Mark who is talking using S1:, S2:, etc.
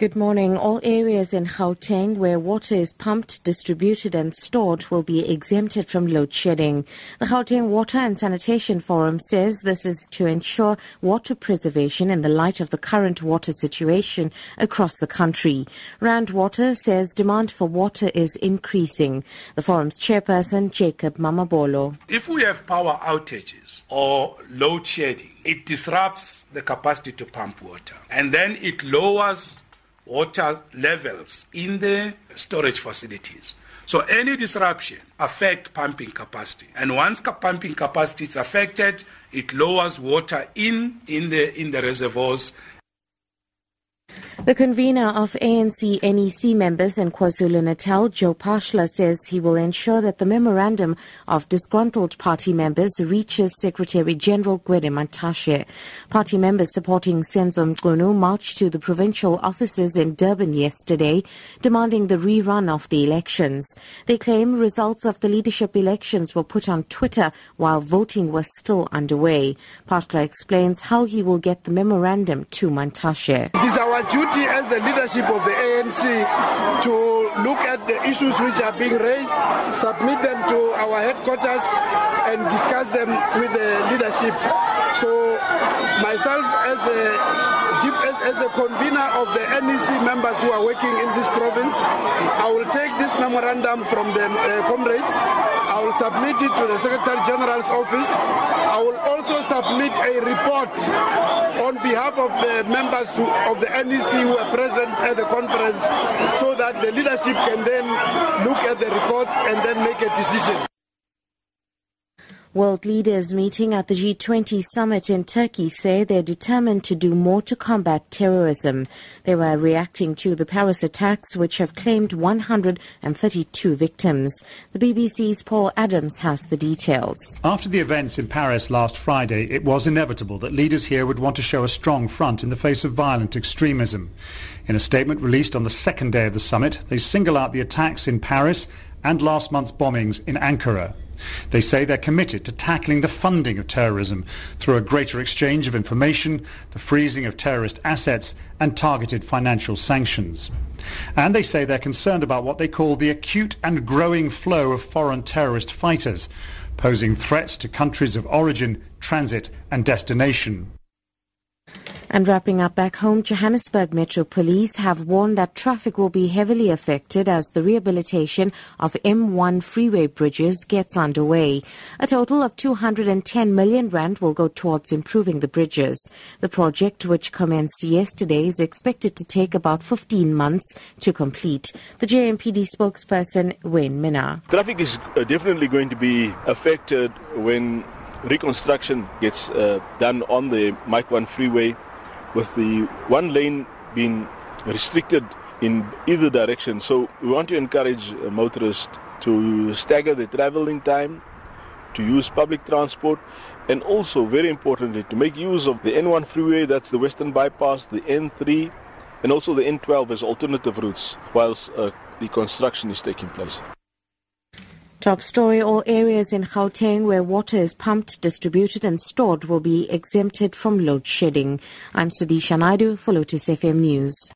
S1: Good morning. All areas in Gauteng where water is pumped, distributed and stored will be exempted from load shedding. The Gauteng Water and Sanitation Forum says this is to ensure water preservation in the light of the current water situation across the country. Rand Water says demand for water is increasing. The forum's chairperson, Jacob Mamabolo.
S2: If we have power outages or load shedding, it disrupts the capacity to pump water and then it lowers water levels in the storage facilities. So any disruption affect pumping capacity. And once pumping capacity is affected, it lowers water in, in, the, in the reservoirs
S1: the convener of ANC NEC members in KwaZulu Natal, Joe Phaahla, says he will ensure that the memorandum of disgruntled party members reaches Secretary General Gwede Mantashe. Party members supporting Senzo Mchunu marched to the provincial offices in Durban yesterday, demanding the rerun of the elections. They claim results of the leadership elections were put on Twitter while voting was still underway. Phaahla explains how he will get the memorandum to Mantashe.
S3: It is our duty duty as the leadership of the ANC to look at the issues which are being raised, submit them to our headquarters, and discuss them with the leadership. So, myself as a as, a convener of the NEC members who are working in this province, I will take this memorandum from the uh, comrades. I will submit it to the Secretary General's office. I will also submit a report on behalf of the members who, of the NEC who were present at the conference so that the leadership can then look at the report and then make a decision.
S1: World leaders meeting at the G20 summit in Turkey say they're determined to do more to combat terrorism. They were reacting to the Paris attacks, which have claimed 132 victims. The BBC's Paul Adams has the details.
S4: After the events in Paris last Friday, it was inevitable that leaders here would want to show a strong front in the face of violent extremism. In a statement released on the second day of the summit, they single out the attacks in Paris and last month's bombings in Ankara. They say they're committed to tackling the funding of terrorism through a greater exchange of information, the freezing of terrorist assets, and targeted financial sanctions. And they say they're concerned about what they call the acute and growing flow of foreign terrorist fighters, posing threats to countries of origin, transit, and destination.
S1: And wrapping up back home, Johannesburg Metro Police have warned that traffic will be heavily affected as the rehabilitation of M1 freeway bridges gets underway. A total of 210 million rand will go towards improving the bridges. The project, which commenced yesterday, is expected to take about 15 months to complete. The JMPD spokesperson, Wayne Minnaar.
S5: Traffic is uh, definitely going to be affected when reconstruction gets uh, done on the Mike 1 freeway with the one lane being restricted in either direction. So we want to encourage motorists to stagger the traveling time, to use public transport, and also, very importantly, to make use of the N1 freeway, that's the Western Bypass, the N3, and also the N12 as alternative routes whilst uh, the construction is taking place.
S1: Top story all areas in Gauteng where water is pumped, distributed, and stored will be exempted from load shedding. I'm Sudisha Naidu for Lotus FM News.